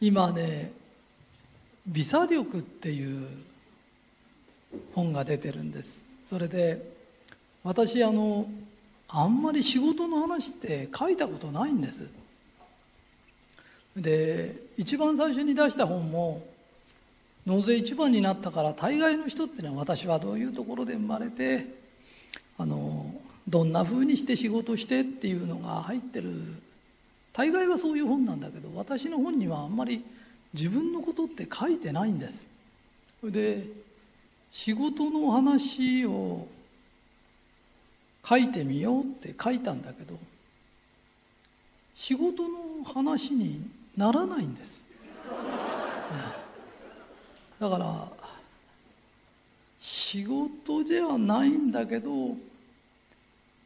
今ね「微差力」っていう本が出てるんです。それで私あのあんまり仕事の話って書いたことないんです。で一番最初に出した本も納税一番になったから大概の人ってのは私はどういうところで生まれてあのどんなふうにして仕事してっていうのが入ってる大概はそういう本なんだけど私の本にはあんまり自分のことって書いてないんです。で仕事の話を書いてみようって書いたんだけど仕事の話にならないんです、だから仕事ではないんだけど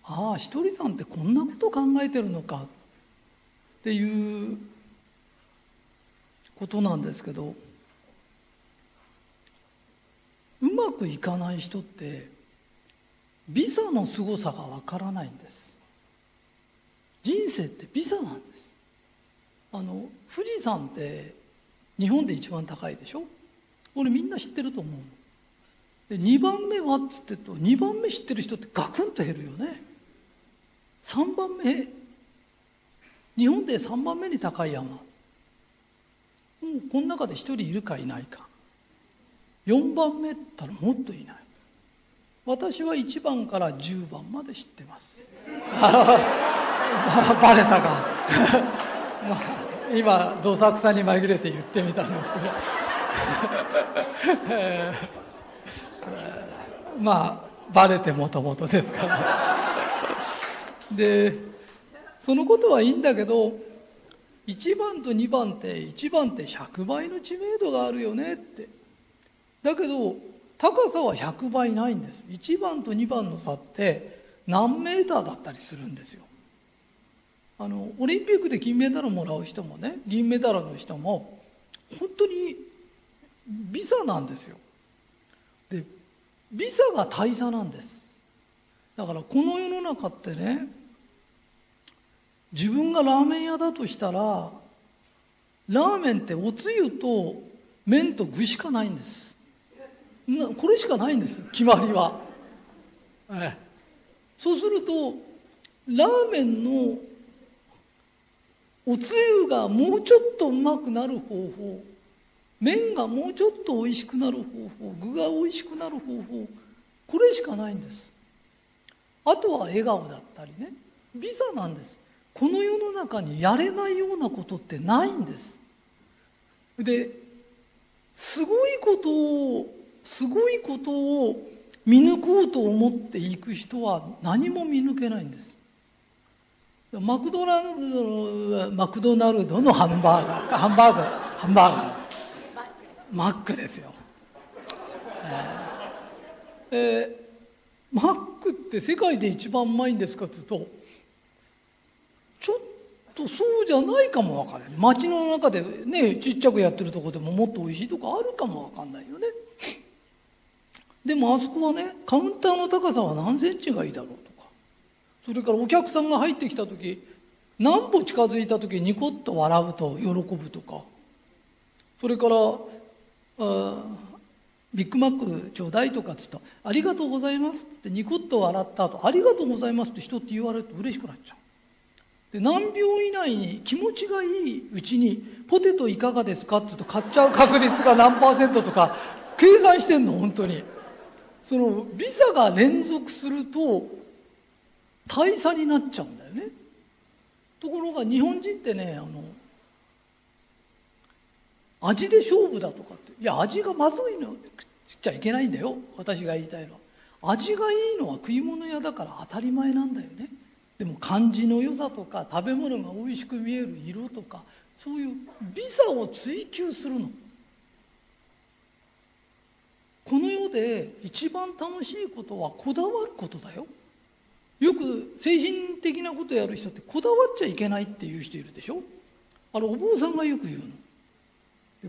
ああひとりさんってこんなこと考えてるのかっっていうことなんですけどうまくいかない人ってビザの凄さがわからないんです。人生ってビザなんです。あの富士山って日本で一番高いでしょ？これみんな知ってると思う。で2番目はっつってと2番目知ってる人ってガクンと減るよね。3番目日本で3番目に高い山。もうこの中で1人いるかいないか。4番目ったらもっといない。私は1番から10番まで知ってます。バレたか。ま あ今どさくさに紛れて言ってみたんですけどまあバレてもともとですから。でそのことはいいんだけど1番と2番って1番って100倍の知名度があるよねって。だけど高さは100倍ないんです。1番と2番の差って何メーターだったりするんですよ。あのオリンピックで金メダルもらう人もね銀メダルの人も本当にビザなんですよ。でビザが大差なんです。だからこの世の中ってね自分がラーメン屋だとしたらラーメンっておつゆと麺と具しかないんです。これしかないんです決まりは、ええ、そうするとラーメンのおつゆがもうちょっとうまくなる方法麺がもうちょっとおいしくなる方法具がおいしくなる方法これしかないんです。あとは笑顔だったりね。ビザなんです。この世の中にやれないようなことってないんです。ですごいことをすごいことを見抜こうと思っていく人は何も見抜けないんです。マクドナルドのマクドナルドのハンバーガーハンバーガーハンバーガー。マックですよ、えーえー、マックって世界で一番うまいんですかというととそうじゃないかもわからない街の中でねちっちゃくやってるとこでももっとおいしいとこあるかもわかんないよね。でもあそこはねカウンターの高さは何センチがいいだろうとか。それからお客さんが入ってきた時何歩近づいた時ニコッと笑うと喜ぶとか。それからあビッグマックちょうだいとかっつった。ありがとうございます」ってニコッと笑った後ありがとうございます」って人って言われると嬉しくなっちゃう。で何秒以内に気持ちがいいうちに「ポテトいかがですか?」って言うと買っちゃう確率が何パーセントとか計算してんの本当に。そのビザが連続すると大差になっちゃうんだよね。ところが日本人ってねあの味で勝負だとかっていや味がまずいの食っちゃいけないんだよ私が言いたいのは。味がいいのは食い物屋だから当たり前なんだよね。でも漢字の良さとか食べ物が美味しく見える色とかそういう美さを追求するの。この世で一番楽しいことはこだわることだよ。よく精神的なことやる人ってこだわっちゃいけないっていう人いるでしょ。あれお坊さんがよく言うの。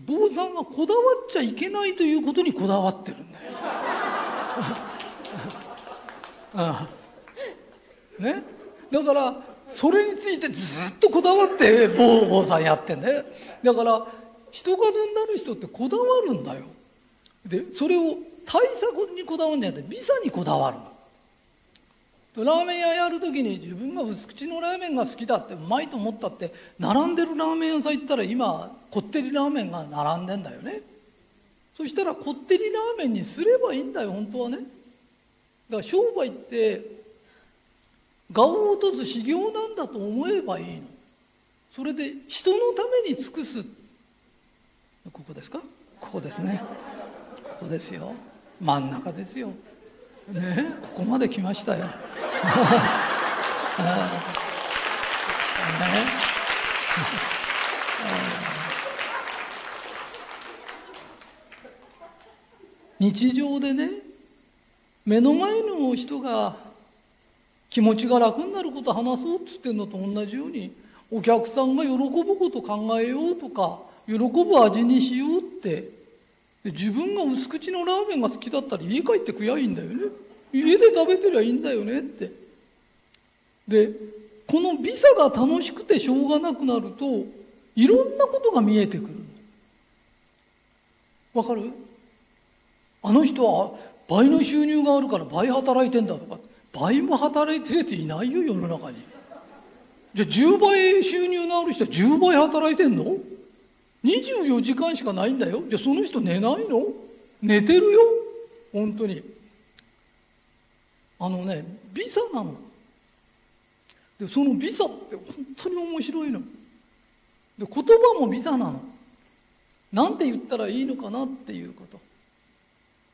坊さんがこだわっちゃいけないということにこだわってるんだよ。ああ。ね？だからそれについてずっとこだわって坊坊さんやってんだから人がずんだる人ってこだわるんだよ。でそれを対策にこだわるんじゃなくてビザにこだわるラーメン屋やる時に自分が薄口のラーメンが好きだってうまいと思ったって並んでるラーメン屋さん行ったら今こってりラーメンが並んでんだよね。そしたらこってりラーメンにすればいいんだよ本当はね。だから商売って我を落とす修行なんだと思えばいいの。それで人のために尽くす。ここですか？ここですね。ここですよ。真ん中ですよ。ね？ここまで来ましたよ、ね、日常でね目の前の人が気持ちが楽になること話そうっつってんのと同じようにお客さんが喜ぶこと考えようとか喜ぶ味にしようって。自分が薄口のラーメンが好きだったら家帰って食やいいんだよね。家で食べてりゃいいんだよねって。でこのビザが楽しくてしょうがなくなるといろんなことが見えてくる。わかる？あの人は倍の収入があるから倍働いてんだとか倍も働いてるやついないよ世の中に。じゃあ10倍収入のある人は10倍働いてんの？24時間しかないんだよ。じゃあその人寝ないの？寝てるよ。本当に。あのねビザなの。でそのビザって本当に面白いの。で言葉もビザなの。なんて言ったらいいのかなっていうこと。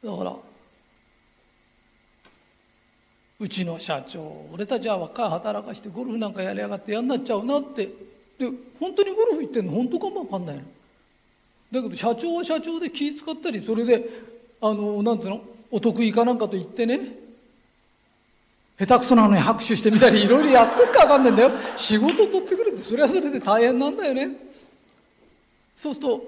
だからうちの社長俺たちは若い働かしてゴルフなんかやりやがってやんなっちゃうなって。で本当にゴルフ行ってんの？本当かも分かんないの。だけど社長は社長で気使ったりそれであのなんてうの？お得意かなんかと言ってね。下手くそなのに拍手してみたりいろいろやってるか分かんないんだよ。仕事取ってくれってそれはそれで大変なんだよね。そうすると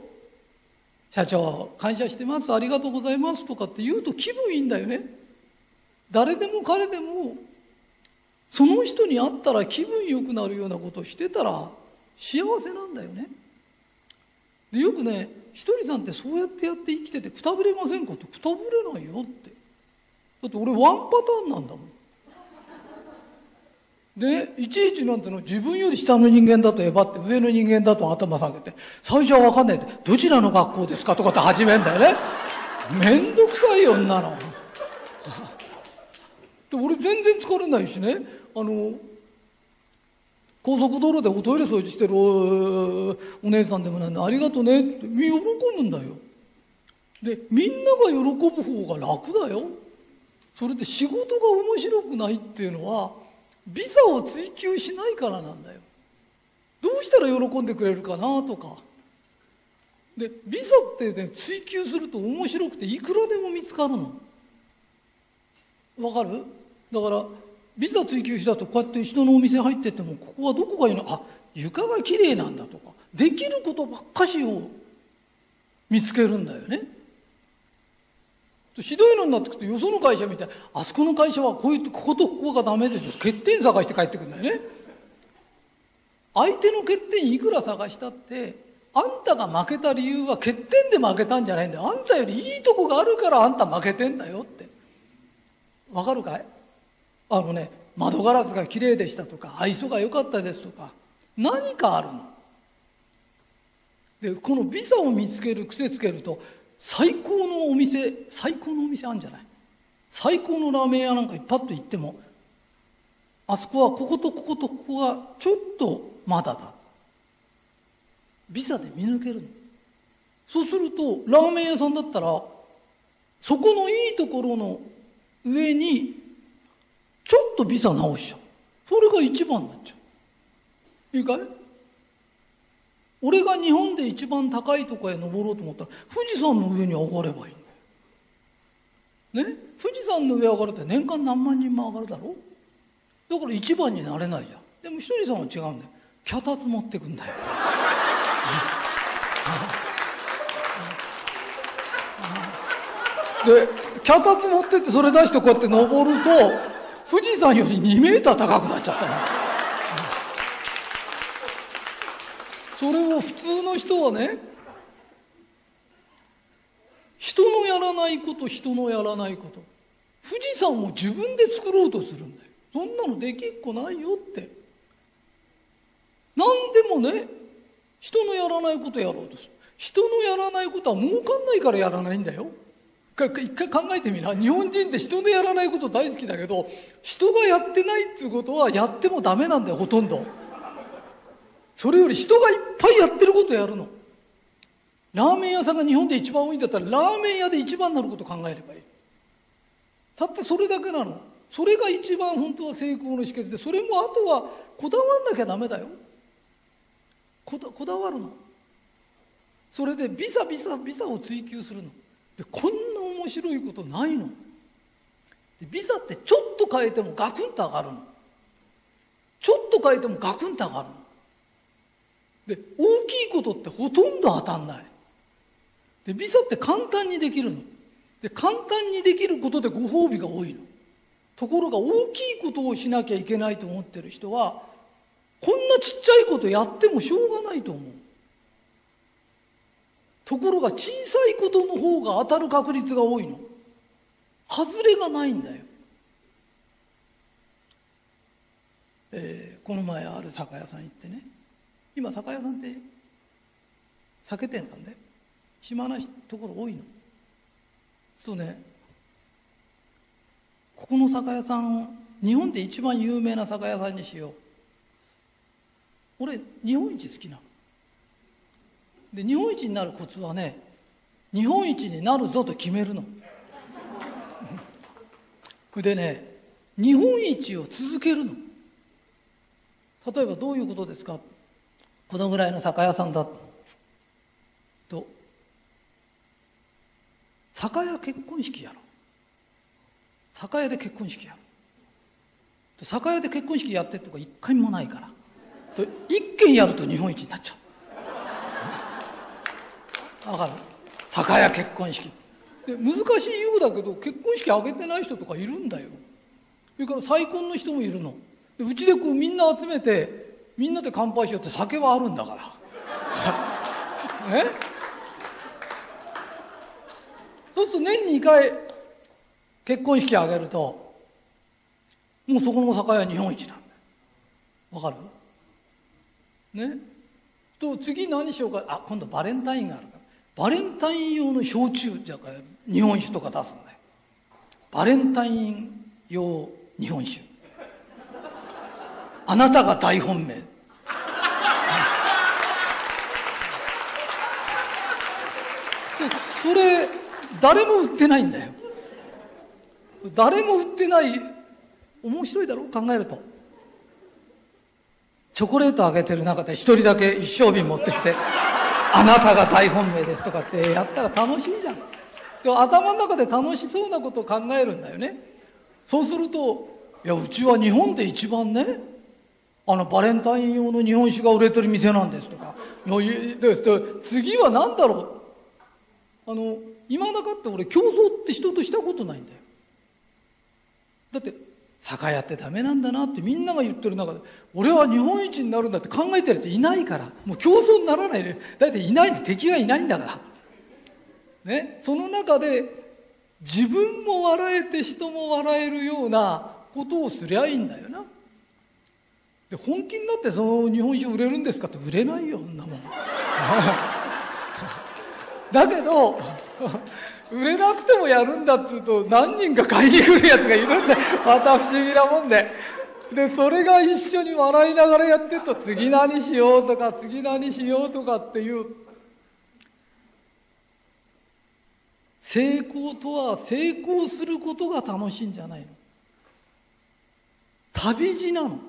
「社長感謝してますありがとうございます」とかって言うと気分いいんだよね。誰でも彼でもその人に会ったら気分良くなるようなことをしてたら幸せなんだよね。でよくねひとりさんってそうやってやって生きててくたぶれませんかってくたぶれないよって。だって俺ワンパターンなんだもん。でいちいちなんての自分より下の人間だとえばって上の人間だと頭下げて最初は分かんないってどちらの学校ですかとかって始めんだよね。めんどくさい女ので俺全然疲れないしね。あの高速道路でおトイレ掃除してるお姉さんでもなんで「ありがとね」って喜ぶんだよ。でみんなが喜ぶ方が楽だよ。それで仕事が面白くないっていうのはビザを追求しないからなんだよ。どうしたら喜んでくれるかなとか。でビザってね追求すると面白くていくらでも見つかるの。わかる？だからビザ追求したとこうやって人のお店入ってってもここはどこがいいの？あ床がきれいなんだとかできることばっかしを見つけるんだよね。ひどいのになってくるとよその会社みたいあそこの会社はこういうこことここがダメですよ。欠点探して帰ってくるんだよね。相手の欠点いくら探したってあんたが負けた理由は欠点で負けたんじゃないんだよ。あんたよりいいとこがあるからあんた負けてんだよって。わかるかい？あのね窓ガラスがきれいでしたとか愛想が良かったですとか何かあるの。でこのビザを見つける癖つけると最高のお店最高のお店あるんじゃない？最高のラーメン屋なんかパッと行ってもあそこはこことこことここがちょっとまだだ。ビザで見抜けるの。そうするとラーメン屋さんだったらそこのいいところの上にちょっとビザ直しちゃう。それが一番になっちゃう。いいかい？俺が日本で一番高いとこへ登ろうと思ったら富士山の上に上がればいい。んだよね？富士山の上上がるって年間何万人も上がるだろ？だから一番になれないじゃん。でもひとりさんは違うんだよ。脚立持ってくんだよ。で脚立持ってってそれ出してこうやって登ると富士山より2メーター高くなっちゃったの。それを普通の人はね人のやらないこと人のやらないこと。富士山を自分で作ろうとするんだよ。そんなのできっこないよって。何でもね人のやらないことやろうとする。人のやらないことは儲かんないからやらないんだよ。一回考えてみな。日本人って人のやらないこと大好きだけど人がやってないっていうことはやってもダメなんだよほとんど。それより人がいっぱいやってることやるの。ラーメン屋さんが日本で一番多いんだったらラーメン屋で一番になること考えればいい。たってそれだけなの。それが一番本当は成功の秘訣でそれもあとはこだわんなきゃダメだよ。こだこだわるの。それでビザビザビザを追求するの。でこんな面白いことないの。ビザってちょっと変えてもガクンと上がるの。ちょっと変えてもガクンと上がるの。で大きいことってほとんど当たんない。でビザって簡単にできるの。で簡単にできることでご褒美が多いの。ところが大きいことをしなきゃいけないと思ってる人はこんなちっちゃいことやってもしょうがないと思う。ところが小さいことの方が当たる確率が多いの。外れがないんだよ、えー、この前ある酒屋さん行ってね。今酒屋さんって酒店なんで暇なところ多いの。そうねここの酒屋さん日本で一番有名な酒屋さんにしよう。俺日本一好きなの。で日本一になるコツはね日本一になるぞと決めるの。でね日本一を続けるの。例えばどういうことですか？このぐらいの酒屋さんだと。酒屋結婚式やろ。酒屋で結婚式やる酒屋で結婚式やってとか一回もないから。と一軒やると日本一になっちゃう。だから酒屋結婚式。で難しいようだけど結婚式挙げてない人とかいるんだよ。それから再婚の人もいるの。うちでこうみんな集めてみんなで乾杯しようって酒はあるんだから。え？そうすると年に2回結婚式あげるともうそこの酒屋日本一なんだわかる？ね？と次何しようか。あ今度バレンタインがあるから。バレンタイン用の焼酎じゃ日本酒とか出すんだよ。バレンタイン用日本酒。あなたが大本命。それ誰も売ってないんだよ。誰も売ってない面白いだろう考えると。チョコレートあげてる中で一人だけ一升瓶持ってきて「あなたが大本命です」とかってやったら楽しいじゃん。で頭の中で楽しそうなことを考えるんだよね。そうすると「いやうちは日本で一番ねあのバレンタイン用の日本酒が売れてる店なんです」とか。次は何だろう。あの今だかって俺競争って人としたことないんだよ。だって酒屋ってダメなんだなってみんなが言ってる中で俺は日本一になるんだって考えてるやついないからもう競争にならないでだっていない敵がいないんだから。ね。その中で自分も笑えて人も笑えるようなことをすりゃいいんだよな。で本気になってその日本酒売れるんですかって売れないよそんなもん。だけど売れなくてもやるんだっつうと何人か買いに来るやつがいるんでまた不思議なもんで。でそれが一緒に笑いながらやってると次何しようとか次何しようとかっていう。成功とは成功することが楽しいんじゃないの。旅路なの。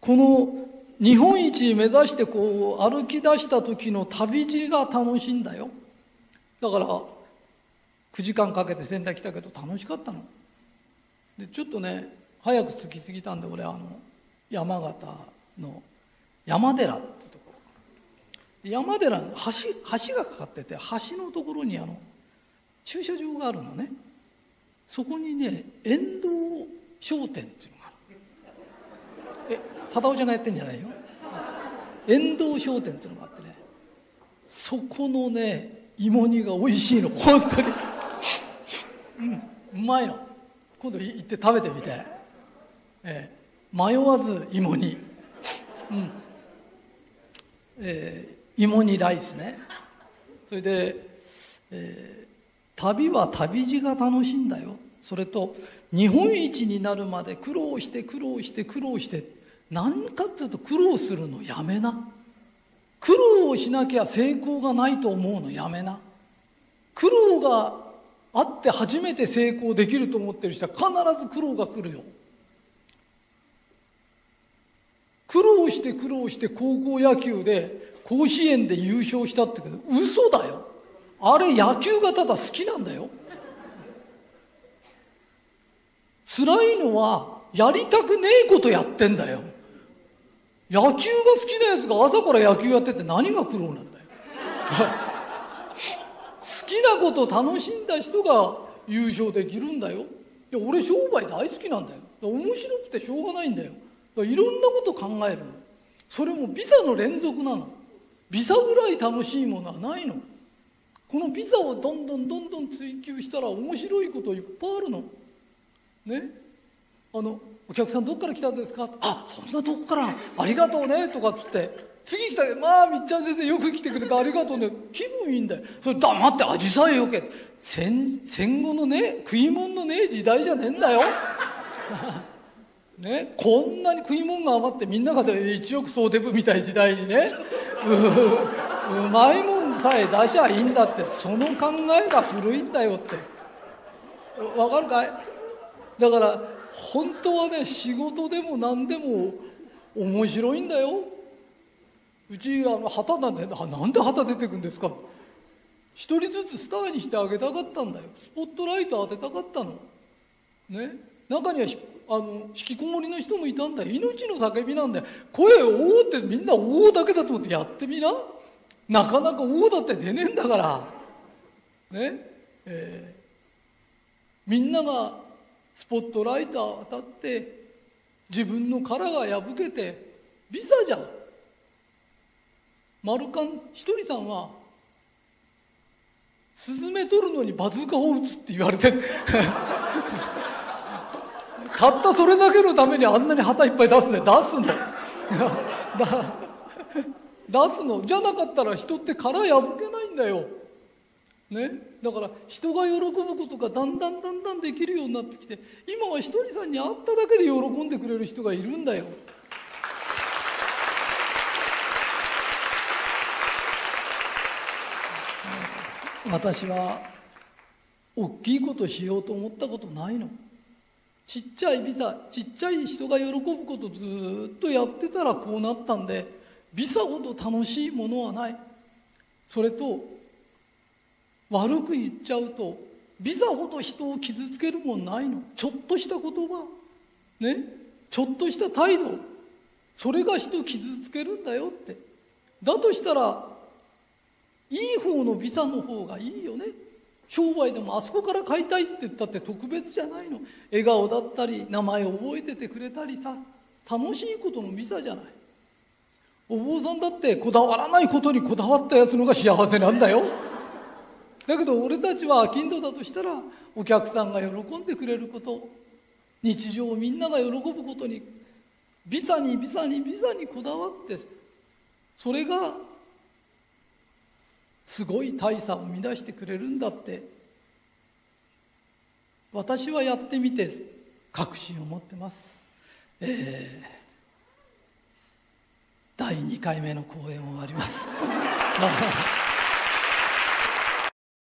この日本一目指してこう歩き出した時の旅路が楽しいんだよ。だから9時間かけて仙台来たけど楽しかったの。でちょっとね早く着きすぎたんで俺あの山形の山寺ってところ。山寺橋橋がかかってて橋のところにあの駐車場があるのね。そこにね遠藤商店っていうのがある。え忠夫ちゃんがやってんじゃないよ。遠藤商店っていうのがあってね。そこのね芋煮が美味しいの。本当に。うんうまいの。今度行って食べてみて、えー、迷わず芋煮。うん。えー、芋煮ライスね。それで、えー、旅は旅路が楽しいんだよ。それと日本一になるまで苦労して苦労して苦労して何かっていうと苦労するのやめな。苦労をしなきゃ成功がないと思うのやめな。苦労があって初めて成功できると思ってる人は必ず苦労が来るよ。苦労して苦労して高校野球で甲子園で優勝したってけど嘘だよ。あれ野球がただ好きなんだよ。辛いのはやりたくねえことやってんだよ。野球が好きなやつが朝から野球やってて何が苦労なんだよ。好きなこと楽しんだ人が優勝できるんだよ。で俺商売大好きなんだよ。面白くてしょうがないんだよ。いろんなこと考えるの。それもビザの連続なの。ビザぐらい楽しいものはないの。このビザをどんどんどんどん追求したら面白いこといっぱいあるの。ね？あのお客さんどっから来たんですか？あそんなとこから。ありがとうね。とかっつって。次来たまあみっちゃん先生よく来てくれてありがとうね。気分いいんだよ。それ黙ってアジサイよけ。戦戦後のね食い物のね時代じゃねえんだよ。ね。こんなに食い物が余ってみんなが一億総デブみたい時代にね。うまいもんさえ出しゃいいんだって。その考えが古いんだよって。わかるかい？だから本当はね仕事でも何でも面白いんだよ。うちあの旗なんでなんで旗出てくんですか。一人ずつスターにしてあげたかったんだよ。スポットライト当てたかったの。ね。中にはあの引きこもりの人もいたんだ命の叫びなんだよ。声を「おお」ってみんな「おお」だけだと思ってやってみな。なかなか「おお」だって出ねえんだから。ね。えー、みんながスポットライト当たって自分の殻が破けてビザじゃん。マルカンひとりさんはスズメ取るのにバズーカを撃つって言われて たったそれだけのためにあんなに旗いっぱい出すね。出すの。出すの。じゃなかったら人って殻破けないんだよ。ね、だから人が喜ぶことがだんだんだんだんできるようになってきて今はひとりさんに会っただけで喜んでくれる人がいるんだよ。私は大きいことしようと思ったことないの。ちっちゃいビザちっちゃい人が喜ぶことずっとやってたらこうなったんでビザほど楽しいものはない。それと悪く言っちゃうとビザほど人を傷つけるもんないの。ちょっとした言葉。ね。ちょっとした態度。それが人を傷つけるんだよって。だとしたらいい方のビザの方がいいよね。商売でもあそこから買いたいって言ったって特別じゃないの。笑顔だったり名前覚えててくれたりさ。楽しいことのビザじゃない。お坊さんだってこだわらないことにこだわったやつのが幸せなんだよ。だけど俺たちは商人だとしたらお客さんが喜んでくれること日常みんなが喜ぶことにビザにビザにビザにこだわってそれがすごい大差を生み出してくれるんだって私はやってみて確信を持ってます、えー、第2回目の公演終わります。